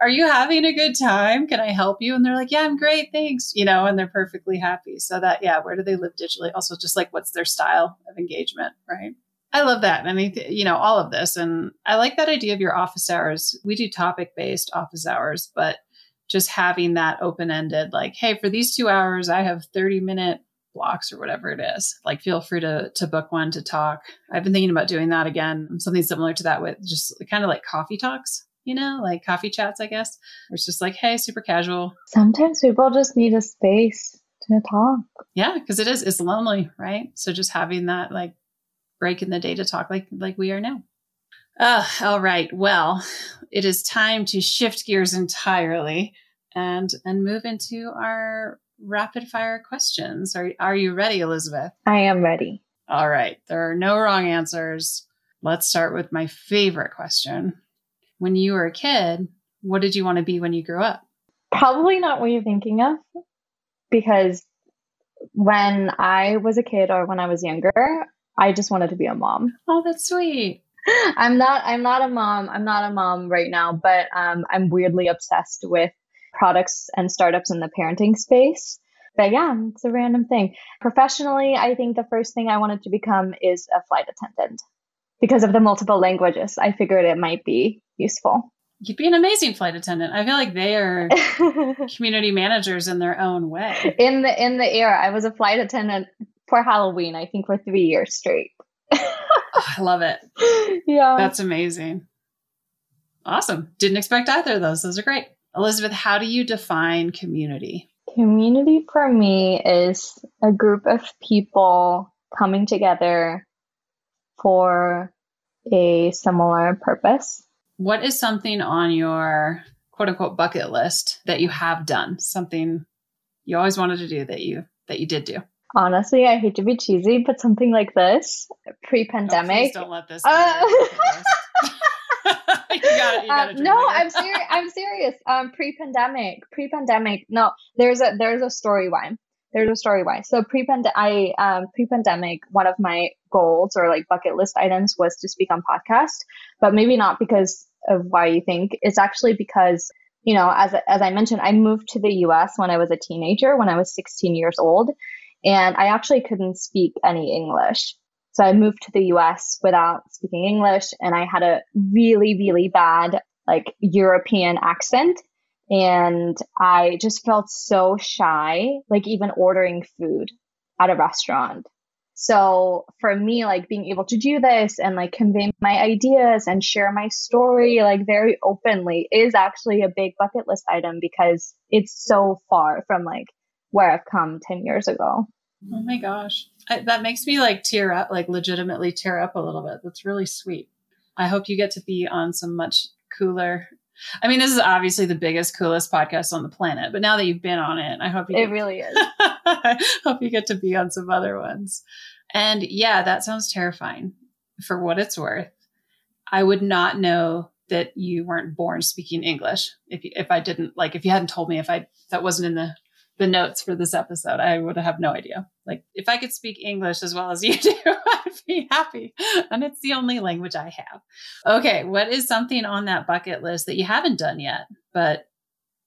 B: are you having a good time? Can I help you? And they're like, yeah, I'm great. Thanks. You know, and they're perfectly happy. So that, yeah, where do they live digitally? Also, just like what's their style of engagement, right? I love that. I mean, you know, all of this. And I like that idea of your office hours. We do topic based office hours, but just having that open ended, like, hey, for these two hours, I have 30 minute blocks or whatever it is. Like, feel free to, to book one to talk. I've been thinking about doing that again, something similar to that with just kind of like coffee talks, you know, like coffee chats, I guess. It's just like, hey, super casual.
A: Sometimes people just need a space to talk.
B: Yeah, because it is, it's lonely, right? So just having that like break in the day to talk like like we are now. Uh, all right. Well, it is time to shift gears entirely and and move into our rapid fire questions. Are are you ready, Elisabeth?
A: I am ready.
B: All right. There are no wrong answers. Let's start with my favorite question. When you were a kid, what did you want to be when you grew up?
A: Probably not what you're thinking of because when I was a kid or when I was younger, I just wanted to be a mom.
B: Oh, that's sweet.
A: I'm not I'm not a mom. I'm not a mom right now, but um, I'm weirdly obsessed with products and startups in the parenting space. But yeah, it's a random thing. Professionally, I think the first thing I wanted to become is a flight attendant because of the multiple languages. I figured it might be useful.
B: You'd be an amazing flight attendant. I feel like they are community managers in their own way.
A: In the in the air, I was a flight attendant for Halloween, I think for three years straight.
B: oh, I love it.
A: Yeah.
B: That's amazing. Awesome. Didn't expect either of those. Those are great. Elisabeth, how do you define community?
A: Community for me is a group of people coming together for a similar purpose.
B: What is something on your quote unquote bucket list that you have done? Something you always wanted to do that you that you did do?
A: Honestly, I hate to be cheesy, but something like this pre-pandemic.
B: Oh, don't let this. Uh, got it, you
A: um, no, I'm serious. I'm serious. Um, pre-pandemic, pre-pandemic. No, there's a there's a story why. There's a story why. So pre-pandemic, I um, pre-pandemic, one of my goals or like bucket list items was to speak on podcast, but maybe not because of why you think. It's actually because you know, as as I mentioned, I moved to the U.S. when I was a teenager, when I was 16 years old, and I actually couldn't speak any English. So I moved to the US without speaking English and I had a really, really bad like European accent. And I just felt so shy, like even ordering food at a restaurant. So for me, like being able to do this and like convey my ideas and share my story like very openly is actually a big bucket list item because it's so far from like where I've come 10 years ago.
B: Oh my gosh. I, that makes me like tear up, like legitimately tear up a little bit. That's really sweet. I hope you get to be on some much cooler. I mean, this is obviously the biggest, coolest podcast on the planet, but now that you've been on it, I hope you
A: It really is.
B: hope you get to be on some other ones. And yeah, that sounds terrifying for what it's worth. I would not know that you weren't born speaking English if if I didn't like if you hadn't told me if I that wasn't in the the notes for this episode, I would have no idea. Like, if I could speak English as well as you do, I'd be happy. And it's the only language I have. Okay, what is something on that bucket list that you haven't done yet, but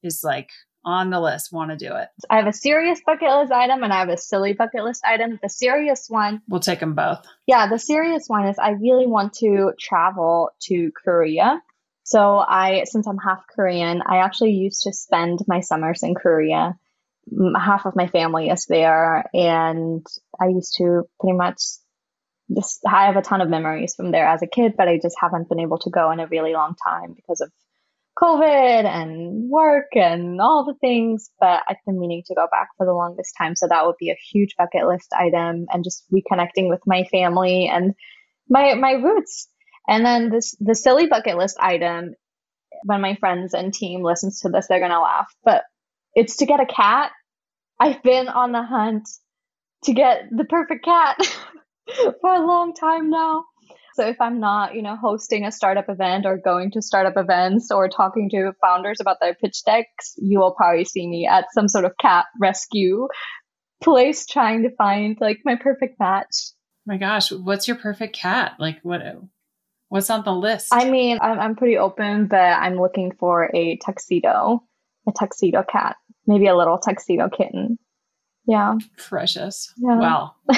B: is like on the list, want to do it?
A: I have a serious bucket list item and I have a silly bucket list item. The serious one,
B: we'll take them both.
A: Yeah, the serious one is I really want to travel to Korea. So I, since I'm half Korean, I actually used to spend my summers in Korea half of my family is there and I used to pretty much just I have a ton of memories from there as a kid, but I just haven't been able to go in a really long time because of COVID and work and all the things. But I've been meaning to go back for the longest time. So that would be a huge bucket list item and just reconnecting with my family and my my roots. And then this the silly bucket list item, when my friends and team listens to this, they're gonna laugh. But it's to get a cat. I've been on the hunt to get the perfect cat for a long time now. So if I'm not, you know, hosting a startup event or going to startup events or talking to founders about their pitch decks, you will probably see me at some sort of cat rescue place trying to find like my perfect match.
B: Oh my gosh, what's your perfect cat? Like what what's on the list?
A: I mean, I'm I'm pretty open, but I'm looking for a tuxedo, a tuxedo cat maybe a little tuxedo kitten. Yeah.
B: Precious. Yeah. Well,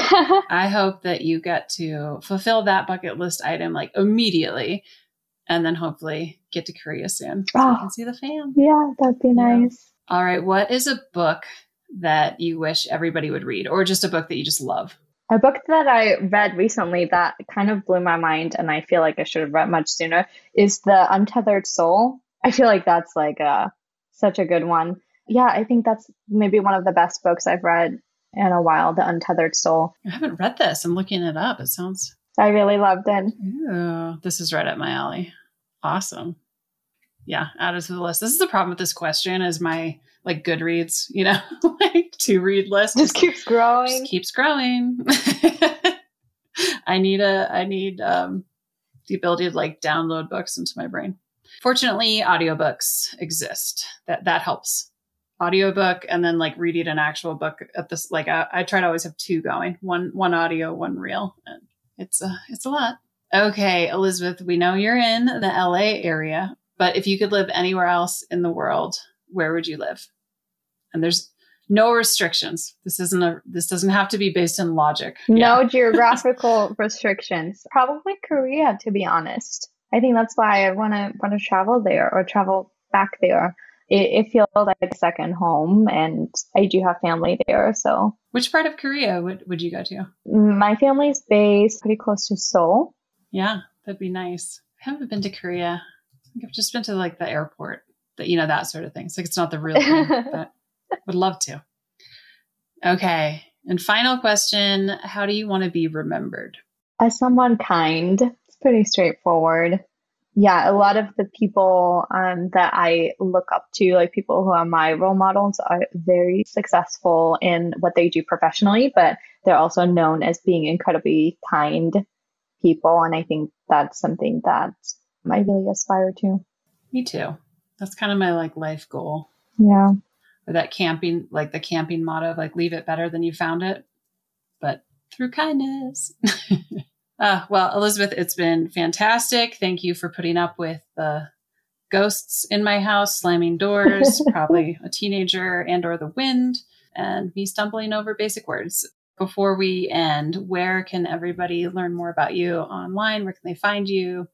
B: I hope that you get to fulfill that bucket list item like immediately and then hopefully get to Korea soon so oh, we can ah. see the fam.
A: Yeah, that'd be yeah. nice.
B: All right. What is a book that you wish everybody would read or just a book that you just love?
A: A book that I read recently that kind of blew my mind and I feel like I should have read much sooner is The Untethered Soul. I feel like that's like a such a good one yeah, I think that's maybe one of the best books I've read in a while, The Untethered Soul.
B: I haven't read this. I'm looking it up. It sounds.
A: I really loved it.
B: Ooh, this is right up my alley. Awesome. Yeah, added to the list. This is the problem with this question is my like Goodreads, you know, like to read list
A: just, just keeps growing.
B: Just keeps growing. I need a I need um the ability to like download books into my brain. Fortunately, audiobooks exist. That that helps. Audiobook and then like reading an actual book at this like I, I try to always have two going. One one audio one real and it's a it's a lot. Okay elisabeth we know you're in the la area but if you could live anywhere else in the world where would you live? And there's no restrictions. This isn't a this doesn't have to be based in logic.
A: No yeah. geographical restrictions. Probably korea to be honest i think that's why i want to want to travel there or travel back there it, it, feels like a second home and I do have family there. So
B: which part of Korea would, would you go to?
A: My family's based pretty close to Seoul.
B: Yeah, that'd be nice. I haven't been to Korea. I think I've just been to like the airport, that you know, that sort of thing. It's like it's not the real thing, but would love to. Okay. And final question How do you want to be remembered?
A: As someone kind. It's pretty straightforward yeah, a lot of the people um, that I look up to, like people who are my role models, are very successful in what they do professionally, but they're also known as being incredibly kind people. And I think that's something that I really aspire to.
B: Me too. That's kind of my like life goal.
A: Yeah.
B: Or that camping, like the camping motto of like leave it better than you found it, but through kindness. uh, well, Elisabeth, it's been fantastic. Thank you for putting up with the ghosts in my house, slamming doors, probably a teenager and or the wind, and me stumbling over basic words. Before we end, where can everybody learn more about you online? Where can they find you?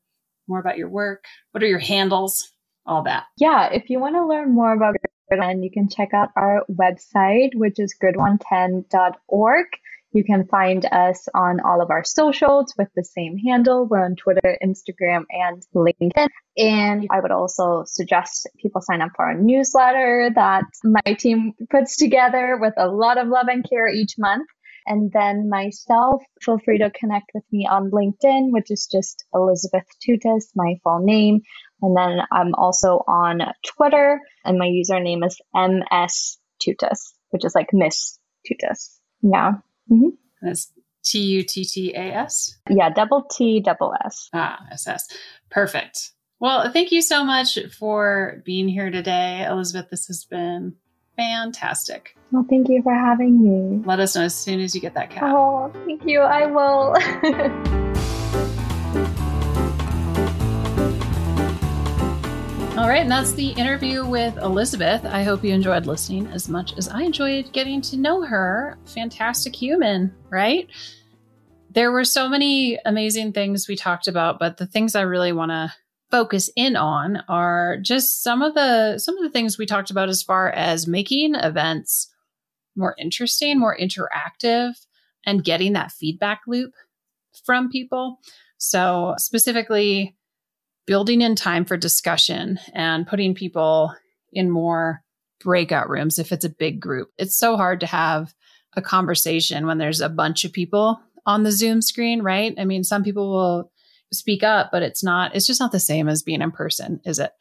B: More about your work? What are your handles? All that.
A: Yeah, if you want to learn more about Grid One, you can check out our website, which is grid110.org. You can find us on all of our socials with the same handle. We're on Twitter, Instagram, and LinkedIn. And I would also suggest people sign up for our newsletter that my team puts together with a lot of love and care each month. And then myself, feel free to connect with me on LinkedIn, which is just Elisabeth Tuttass, my full name. And then I'm also on Twitter, and my username is MS Tuttass, which is like Miss Tuttass. Yeah.
B: Mm-hmm. That's T U T T A S?
A: Yeah, double T, double S.
B: Ah, S S. Perfect. Well, thank you so much for being here today, Elisabeth. This has been fantastic.
A: Well, thank you for having me.
B: Let us know as soon as you get that cat.
A: Oh, thank you. I will.
B: All right, and that's the interview with Elisabeth. I hope you enjoyed listening as much as I enjoyed getting to know her. Fantastic human, right? There were so many amazing things we talked about, but the things I really want to focus in on are just some of the some of the things we talked about as far as making events more interesting, more interactive and getting that feedback loop from people. So, specifically building in time for discussion and putting people in more breakout rooms if it's a big group. It's so hard to have a conversation when there's a bunch of people on the Zoom screen, right? I mean, some people will speak up, but it's not, it's just not the same as being in person, is it?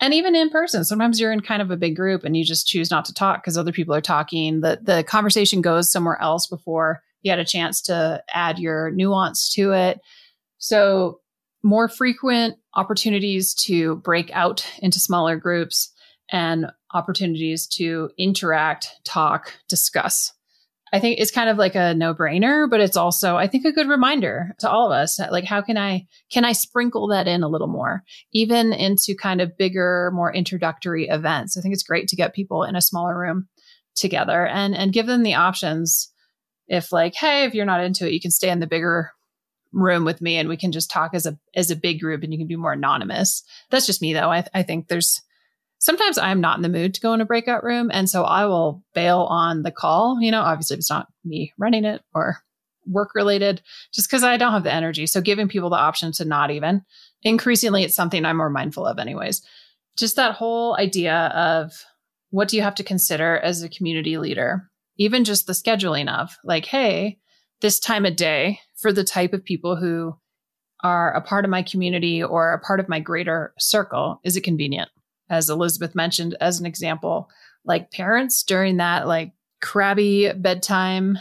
B: And even in person, sometimes you're in kind of a big group and you just choose not to talk because other people are talking. The the conversation goes somewhere else before you had a chance to add your nuance to it. So more frequent opportunities to break out into smaller groups and opportunities to interact, talk, discuss. I think it's kind of like a no-brainer, but it's also I think a good reminder to all of us like how can I can I sprinkle that in a little more even into kind of bigger more introductory events. I think it's great to get people in a smaller room together and and give them the options if like hey if you're not into it you can stay in the bigger room with me and we can just talk as a as a big group and you can be more anonymous. That's just me though. I, I think there's sometimes I'm not in the mood to go in a breakout room. And so I will bail on the call. You know, obviously it's not me running it or work related, just because I don't have the energy. So giving people the option to not even increasingly it's something I'm more mindful of anyways. Just that whole idea of what do you have to consider as a community leader? Even just the scheduling of like, hey, this time of day for the type of people who are a part of my community or a part of my greater circle is it convenient? As elisabeth mentioned as an example like parents during that like crabby bedtime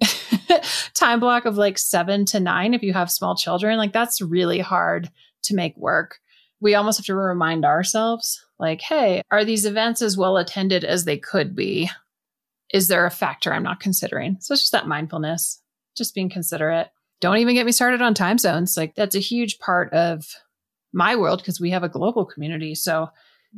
B: time block of like 7 to 9 if you have small children like that's really hard to make work. We almost have to remind ourselves like hey are these events as well attended as they could be? Is there a factor i'm not considering? So it's just that mindfulness just being considerate. Don't even get me started on time zones. Like that's a huge part of my world because we have a global community. So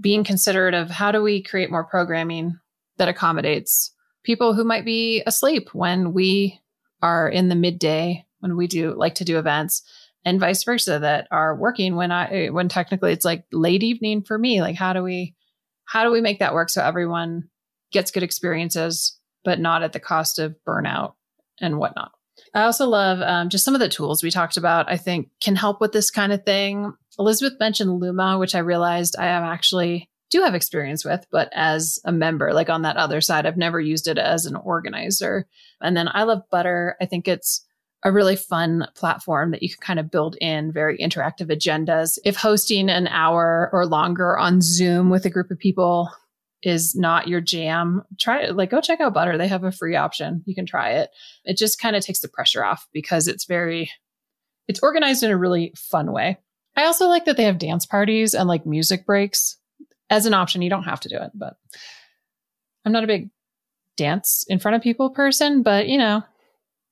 B: being considerate of how do we create more programming that accommodates people who might be asleep when we are in the midday when we do like to do events and vice versa that are working when I when technically it's like late evening for me. Like how do we how do we make that work so everyone gets good experiences, but not at the cost of burnout and whatnot? I also love um, just some of the tools we talked about, I think can help with this kind of thing. Elisabeth mentioned Luma, which I realized I have actually do have experience with, but as a member, like on that other side, I've never used it as an organizer. And then I love Butter. I think it's a really fun platform that you can kind of build in very interactive agendas. If hosting an hour or longer on Zoom with a group of people is not your jam, try. Like, go check out Butter. They have a free option. You can try it. It just kind of takes the pressure off because it's very, it's organized in a really fun way. I also like that they have dance parties and like music breaks as an option. You don't have to do it, but I'm not a big dance in front of people person, but you know,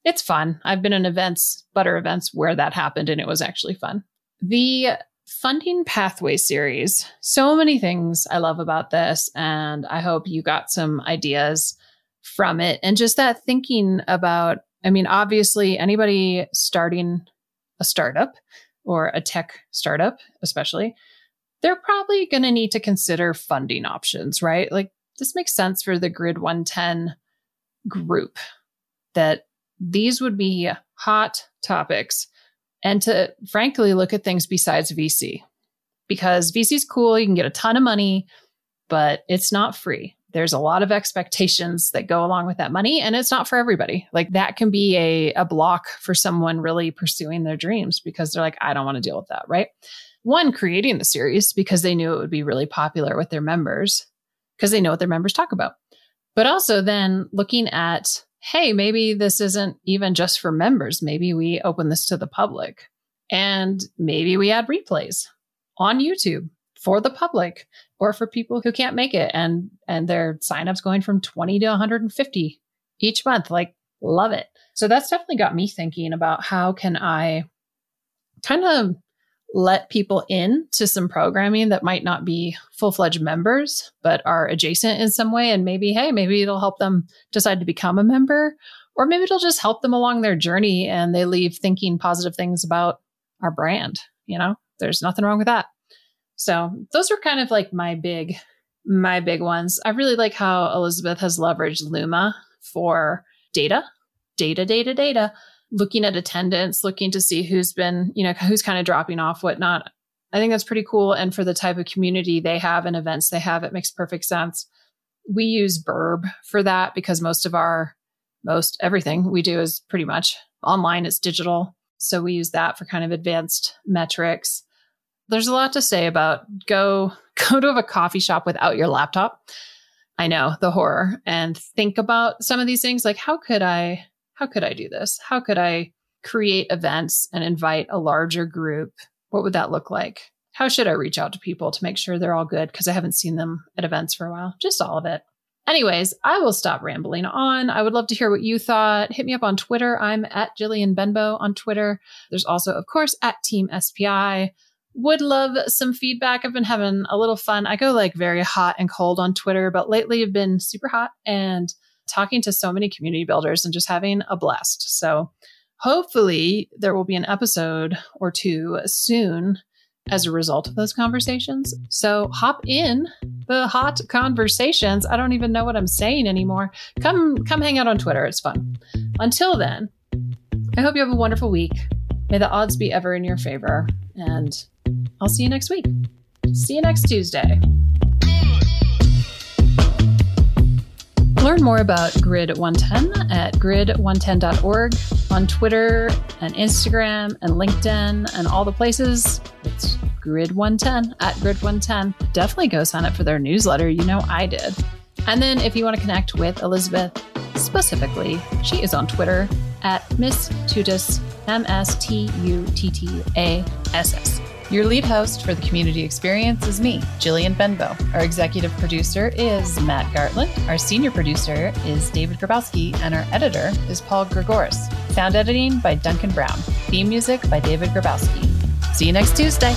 B: it's fun. I've been in events, butter events where that happened and it was actually fun. The funding pathway series. So many things I love about this and I hope you got some ideas from it and just that thinking about I mean obviously anybody starting a startup or a tech startup especially they're probably going to need to consider funding options, right? Like this makes sense for the grid 110 group that these would be hot topics and to frankly look at things besides VC because VC is cool. You can get a ton of money, but it's not free. There's a lot of expectations that go along with that money, and it's not for everybody. Like that can be a, a block for someone really pursuing their dreams because they're like, I don't want to deal with that, right? One, creating the series because they knew it would be really popular with their members because they know what their members talk about. But also then looking at, hey, maybe this isn't even just for members. Maybe we open this to the public. And maybe we add replays on YouTube for the public or for people who can't make it. And and their signups going from 20 to 150 each month. Like love it. So that's definitely got me thinking about how can i kind of let people in to some programming that might not be full-fledged members but are adjacent in some way. And maybe hey maybe it'll help them decide to become a member or maybe it'll just help them along their journey and they leave thinking positive things about our brand you know? There's nothing wrong with that. So those are kind of like my big my big ones. I really like how elisabeth has leveraged luma for data data data data looking at attendance, looking to see who's been, you know, who's kind of dropping off, whatnot. I think that's pretty cool. And for the type of community they have and events they have, it makes perfect sense. We use Burb for that because most of our, most everything we do is pretty much online, it's digital. So we use that for kind of advanced metrics. There's a lot to say about go go to a coffee shop without your laptop. I know the horror and think about some of these things like how could I how could I do this? How could I create events and invite a larger group? What would that look like? How should I reach out to people to make sure they're all good? Because I haven't seen them at events for a while. Just all of it. Anyways, I will stop rambling on. I would love to hear what you thought. Hit me up on Twitter. I'm at Jillian Benbow on Twitter. There's also, of course, at Team SPI. Would love some feedback. I've been having a little fun. I go like very hot and cold on Twitter, but lately I've been super hot and talking to so many community builders and just having a blast. So hopefully there will be an episode or two soon as a result of those conversations. So hop in the hot conversations. I don't even know what I'm saying anymore. Come come hang out on Twitter. It's fun. Until then, I hope you have a wonderful week. May the odds be ever in your favor and I'll see you next week. See you next Tuesday. Learn more about Grid 110 at grid110.org on Twitter and Instagram and LinkedIn and all the places. It's Grid 110 at Grid 110. Definitely go sign up for their newsletter. You know I did. And then if you want to connect with Elisabeth specifically, she is on Twitter at Miss Tuttass, M S T U T T A S S. Your lead host for the community experience is me, Jillian Benbow. Our executive producer is Matt Gartland. Our senior producer is David Grabowski, and our editor is Paul Gregoris. Sound editing by Duncan Brown. Theme music by David Grabowski. See you next Tuesday.